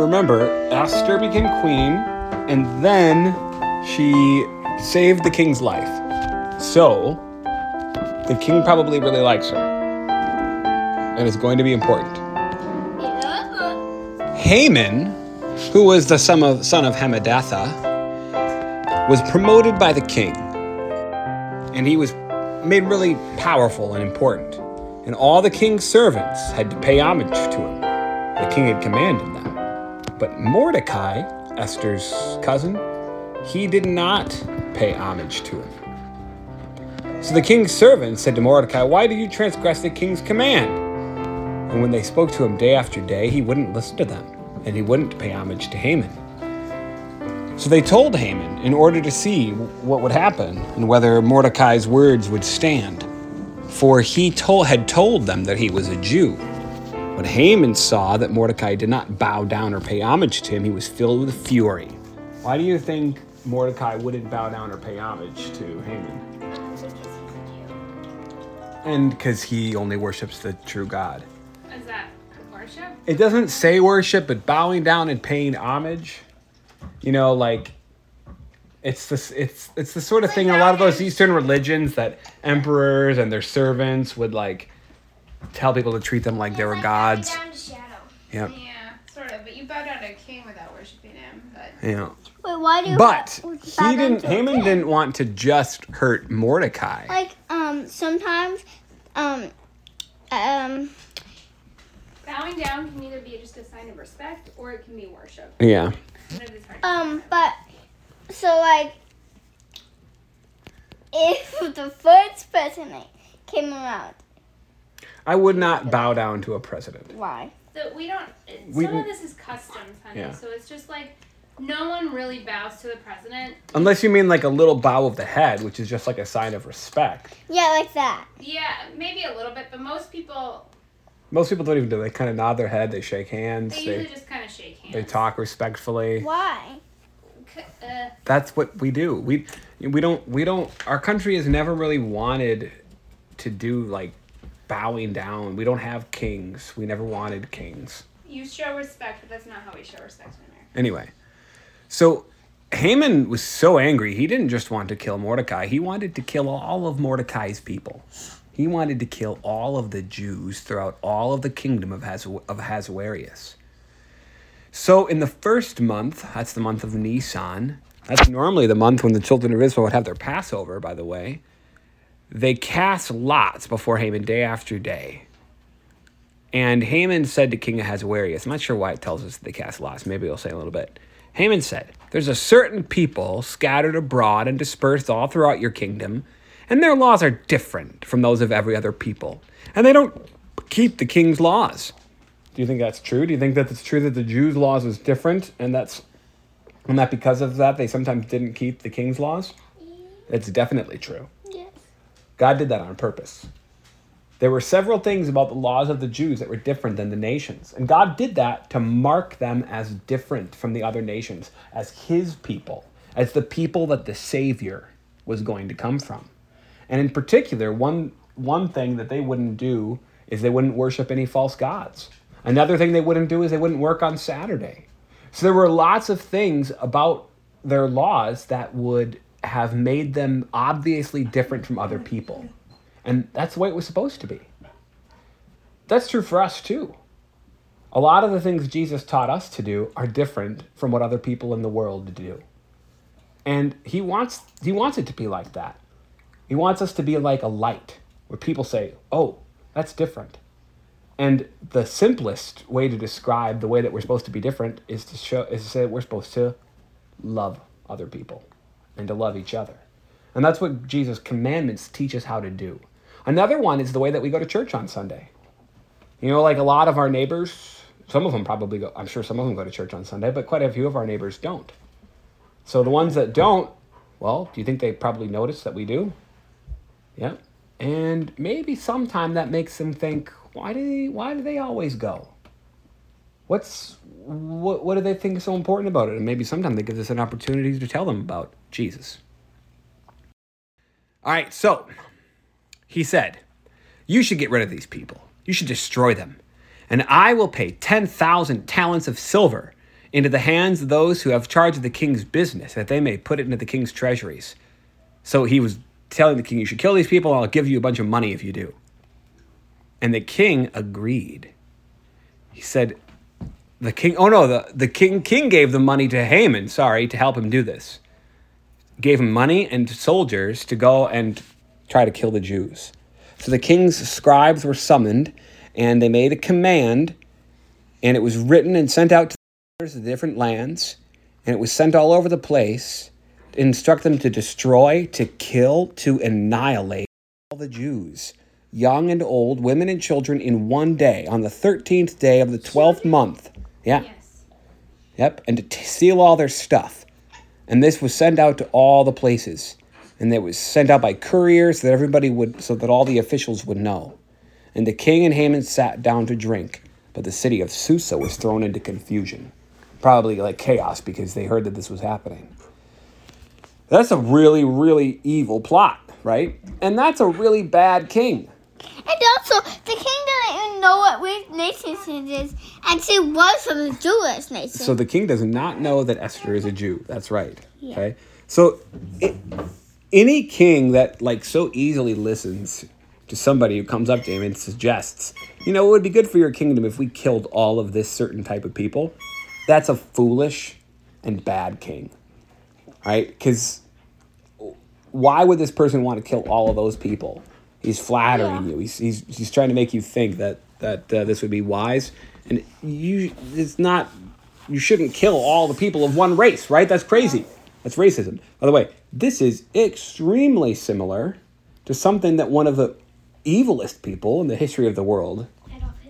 remember, Esther became queen, and then she saved the king's life. So, the king probably really likes her, and is going to be important. Haman, who was the son of, son of Hammedatha, was promoted by the king, and he was made really powerful and important. And all the king's servants had to pay homage to him. The king had commanded. But Mordecai, Esther's cousin, he did not pay homage to him. So the king's servants said to Mordecai, Why do you transgress the king's command? And when they spoke to him day after day, he wouldn't listen to them, and he wouldn't pay homage to Haman. So they told Haman in order to see what would happen and whether Mordecai's words would stand. For he told, had told them that he was a Jew. When Haman saw that Mordecai did not bow down or pay homage to him, he was filled with fury. Why do you think Mordecai wouldn't bow down or pay homage to Haman? And because he only worships the true God. Is that worship? It doesn't say worship, but bowing down and paying homage. You know, like it's this it's it's the sort of thing in a lot of those Eastern religions that emperors and their servants would like tell people to treat them like they were gods. Yep. Yeah, sort of. But you bow down to a king without worshiping him. But Yeah. Wait, why do? But bow he didn't Haman didn't want to just hurt Mordecai. Like um, sometimes um, um, bowing down can either be just a sign of respect or it can be worship. Yeah. And it is hard to um, but so like if the first president came around, I would not bow down to a president. why? So we don't. it- We- some of this is customs, honey. Yeah. So it's just like no one really bows to the president. Unless you mean like a little bow of the head, which is just like a sign of respect. Yeah, like that. Yeah, maybe a little bit, but most people Most people don't even do. it. They kind of nod their head. They shake hands. they They usually just kind of shake hands. they talk respectfully. Why? Uh, That's what we do. We we don't we don't. Our country has never really wanted to do like bowing down. We don't have kings. We never wanted kings. you show respect, but that's not how we show respect in America. Anyway, so Haman was so angry. He didn't just want to kill Mordecai. He wanted to kill all of Mordecai's people. He wanted to kill all of the Jews throughout all of the kingdom of, Haz- of Ahasuerus. So in the first month, that's the month of Nisan, that's normally the month when the children of Israel would have their Passover, by the way. They cast lots before Haman day after day. And Haman said to King Ahasuerus, I'm not sure why it tells us that they cast lots. Maybe it'll say a little bit. Haman said, There's a certain people scattered abroad and dispersed all throughout your kingdom, and their laws are different from those of every other people. And they don't keep the king's laws. Do you think that's true? Do you think that it's true that the Jews' laws was different, and that's and that because of that they sometimes didn't keep the king's laws? It's definitely true. God did that on purpose. There were several things about the laws of the Jews that were different than the nations. And God did that to mark them as different from the other nations, as his people, as the people that the Savior was going to come from. And in particular, one, one thing that they wouldn't do is they wouldn't worship any false gods. Another thing they wouldn't do is they wouldn't work on Saturday. So there were lots of things about their laws that would have made them obviously different from other people. And that's the way it was supposed to be. That's true for us too. A lot of the things Jesus taught us to do are different from what other people in the world do. And he wants he wants it to be like that. He wants us to be like a light where people say, "Oh, that's different." And the simplest way to describe the way that we're supposed to be different is to show is to say we're supposed to love other people and to love each other. And that's what Jesus' commandments teach us how to do. Another one is the way that we go to church on Sunday. You know, like a lot of our neighbors, some of them probably go, I'm sure some of them go to church on Sunday, but quite a few of our neighbors don't. So the ones that don't, well, do you think they probably notice that we do? Yeah. And maybe sometime that makes them think, why do they, why do they always go? What's what what do they think is so important about it? And maybe sometime that gives us an opportunity to tell them about Jesus. All right, so he said, You should get rid of these people. You should destroy them. And I will pay 10,000 talents of silver into the hands of those who have charge of the king's business, that they may put it into the king's treasuries. So he was telling the king, You should kill these people, and I'll give you a bunch of money if you do. And the king agreed. He said, The king, oh no, the, the king, king gave the money to Haman, sorry, to help him do this. Gave him money and soldiers to go and try to kill the Jews. So the king's scribes were summoned, and they made a command, and it was written and sent out to the different lands, and it was sent all over the place to instruct them to destroy, to kill, to annihilate all the Jews, young and old, women and children, in one day, on the 13th day of the 12th month. Yeah. Yes. Yep, and to t- steal all their stuff. And this was sent out to all the places. And it was sent out by couriers so that everybody would, so that all the officials would know. And the king and Haman sat down to drink, but the city of Susa was thrown into confusion. Probably like chaos because they heard that this was happening. That's a really, really evil plot, right? And that's a really bad king. And king know what which nation it is, and she was from the Jewish nation. So the king does not know that Esther is a Jew. That's right. Yeah. Okay. So it, any king that like so easily listens to somebody who comes up to him and suggests, you know, it would be good for your kingdom if we killed all of this certain type of people. That's a foolish and bad king, right? Because why would this person want to kill all of those people? He's flattering Yeah. you. He's, he's he's trying to make you think that that uh, this would be wise, and you it's not. You shouldn't kill all the people of one race, right? That's crazy. That's racism. By the way, this is extremely similar to something that one of the evilest people in the history of the world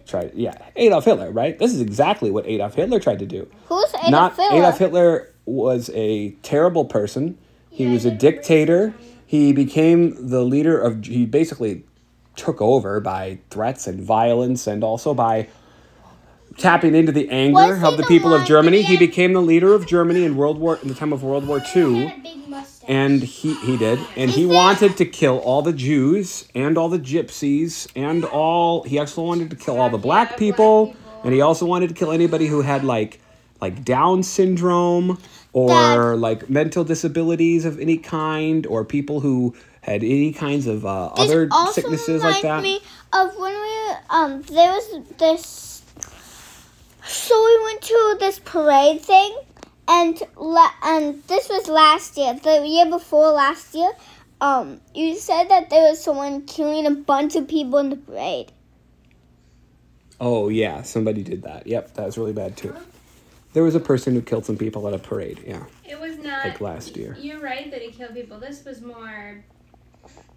tried. Yeah, Adolf Hitler, right? This is exactly what Adolf Hitler tried to do. Who's Adolf Not Hitler? Adolf Hitler was a terrible person. He Yeah, was a dictator. He became the leader of. He basically took over by threats and violence, and also by tapping into the anger of the the people of Germany. He became the leader of Germany in World War in the time of World War II a big mustache. and he he did and he wanted to kill all the jews and all the gypsies and all he also wanted to kill all the black people. and he also wanted to kill anybody who had like like down syndrome or Dad. like mental disabilities of any kind or people who had any kinds of uh, other sicknesses like that me of when we um there was this. So we went to this parade thing, and la- and this was last year. The year before last year, um, you said that there was someone killing a bunch of people in the parade. oh yeah somebody did that yep that was really bad too there was a person who killed some people at a parade yeah It was not Like last year. You're right that he killed people. This was more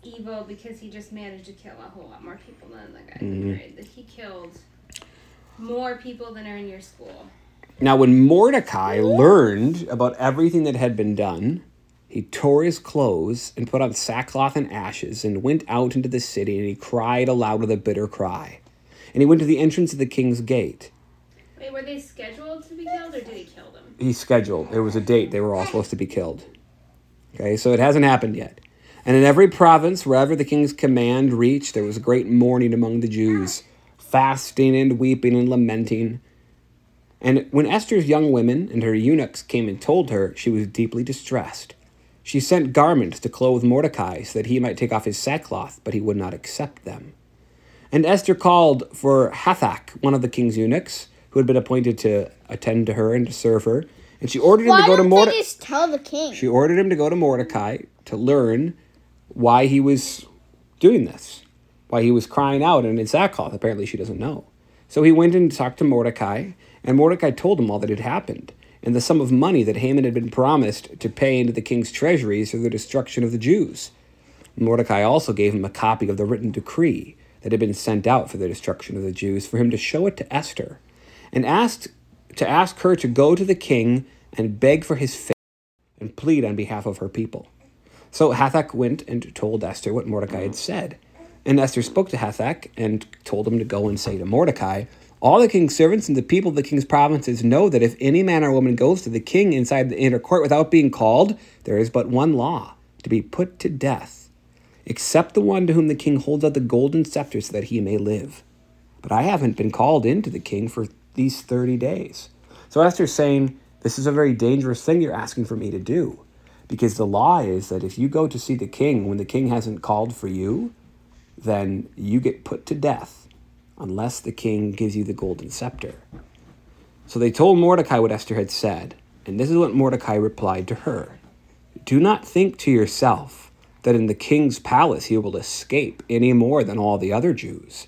evil because he just managed to kill a whole lot more people than the guy Mm-hmm. That he killed more people than are in your school. Now, when Mordecai learned about everything that had been done, he tore his clothes and put on sackcloth and ashes and went out into the city and he cried aloud with a bitter cry. And he went to the entrance of the king's gate. Wait, were they scheduled to or did he kill them? He scheduled, there was a date they were all supposed to be killed. Okay, so it hasn't happened yet. And in every province, wherever the king's command reached, there was great mourning among the Jews, fasting and weeping and lamenting. And when Esther's young women and her eunuchs came and told her, she was deeply distressed. She sent garments to clothe Mordecai so that he might take off his sackcloth, but he would not accept them. And Esther called for Hathach, one of the king's eunuchs, who had been appointed to attend to her and to serve her. And she ordered him Why to go to Mordecai. just tell the king? She ordered him to go to Mordecai to learn why he was doing this, why he was crying out and in sackcloth. Apparently, she doesn't know. So he went and talked to Mordecai, and Mordecai told him all that had happened and the sum of money that Haman had been promised to pay into the king's treasuries for the destruction of the Jews. Mordecai also gave him a copy of the written decree that had been sent out for the destruction of the Jews for him to show it to Esther, and asked to ask her to go to the king and beg for his favor and plead on behalf of her people. So Hathach went and told Esther what Mordecai had said. And Esther spoke to Hathach and told him to go and say to Mordecai, All the king's servants and the people of the king's provinces know that if any man or woman goes to the king inside the inner court without being called, there is but one law to be put to death, except the one to whom the king holds out the golden scepter so that he may live. But I haven't been called in to the king for these 30 days. So Esther's saying, This is a very dangerous thing you're asking for me to do. Because the law is that if you go to see the king when the king hasn't called for you, then you get put to death unless the king gives you the golden scepter. So they told Mordecai what Esther had said, and this is what Mordecai replied to her Do not think to yourself that in the king's palace you will escape any more than all the other Jews.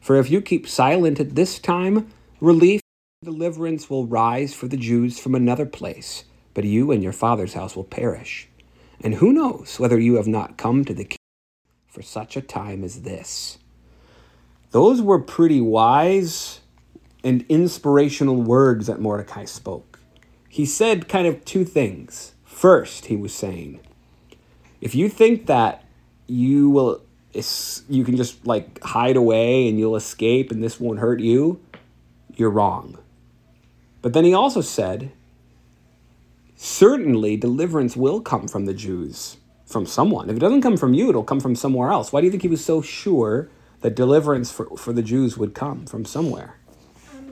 For if you keep silent at this time, relief and deliverance will rise for the Jews from another place, but you and your father's house will perish. And who knows whether you have not come to the king for such a time as this? Those were pretty wise and inspirational words that Mordecai spoke. He said kind of two things. First, he was saying, if you think that you will you can just like hide away and you'll escape and this won't hurt you, you're wrong. But then he also said, certainly deliverance will come from the Jews, from someone. If it doesn't come from you, it'll come from somewhere else. Why do you think he was so sure that deliverance for, for the Jews would come from somewhere?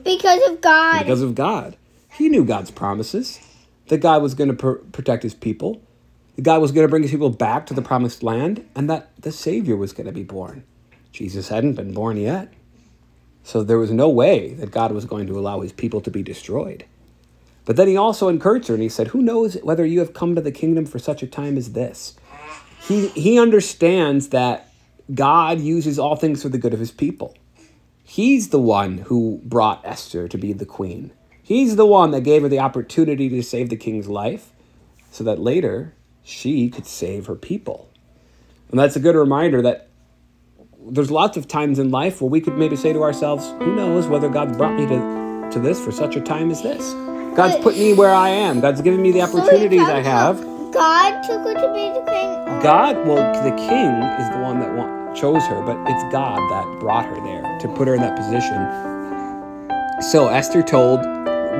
Because of God. Because of God. He knew God's promises, that God was going to pr- protect his people, that God was going to bring his people back to the promised land, and that the Savior was going to be born. Jesus hadn't been born yet. So there was no way that God was going to allow his people to be destroyed. But then he also encouraged her and he said, Who knows whether you have come to the kingdom for such a time as this? He, he understands that God uses all things for the good of his people. He's the one who brought Esther to be the queen. He's the one that gave her the opportunity to save the king's life so that later she could save her people. And that's a good reminder that there's lots of times in life where we could maybe say to ourselves, who knows whether God's brought me to, to this for such a time as this? God's put me where I am. God's given me the opportunities I have. God took her to be the king. God, well, the king is the one that want, chose her, but it's God that brought her there to put her in that position. So Esther told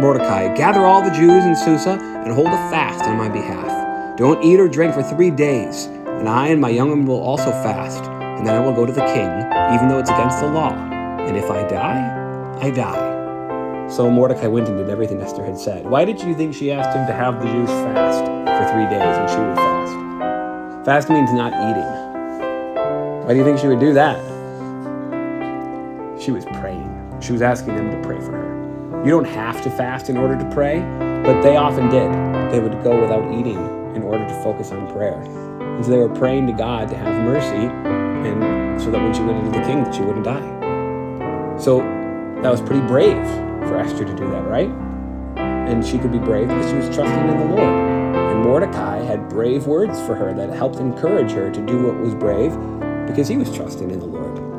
Mordecai, Gather all the Jews in Susa and hold a fast on my behalf. Don't eat or drink for three days, and I and my young one will also fast, and then I will go to the king, even though it's against the law. And if I die, I die. So Mordecai went and did everything Esther had said. Why did you think she asked him to have the Jews fast for three days and she would fast? Fast means not eating. Why do you think she would do that? She was praying. She was asking them to pray for her. You don't have to fast in order to pray, but they often did. They would go without eating in order to focus on prayer. And so they were praying to God to have mercy and so that when she went into the king she wouldn't die. So that was pretty brave for Esther to do that, right? And she could be brave because she was trusting in the Lord. And Mordecai had brave words for her that helped encourage her to do what was brave because he was trusting in the Lord.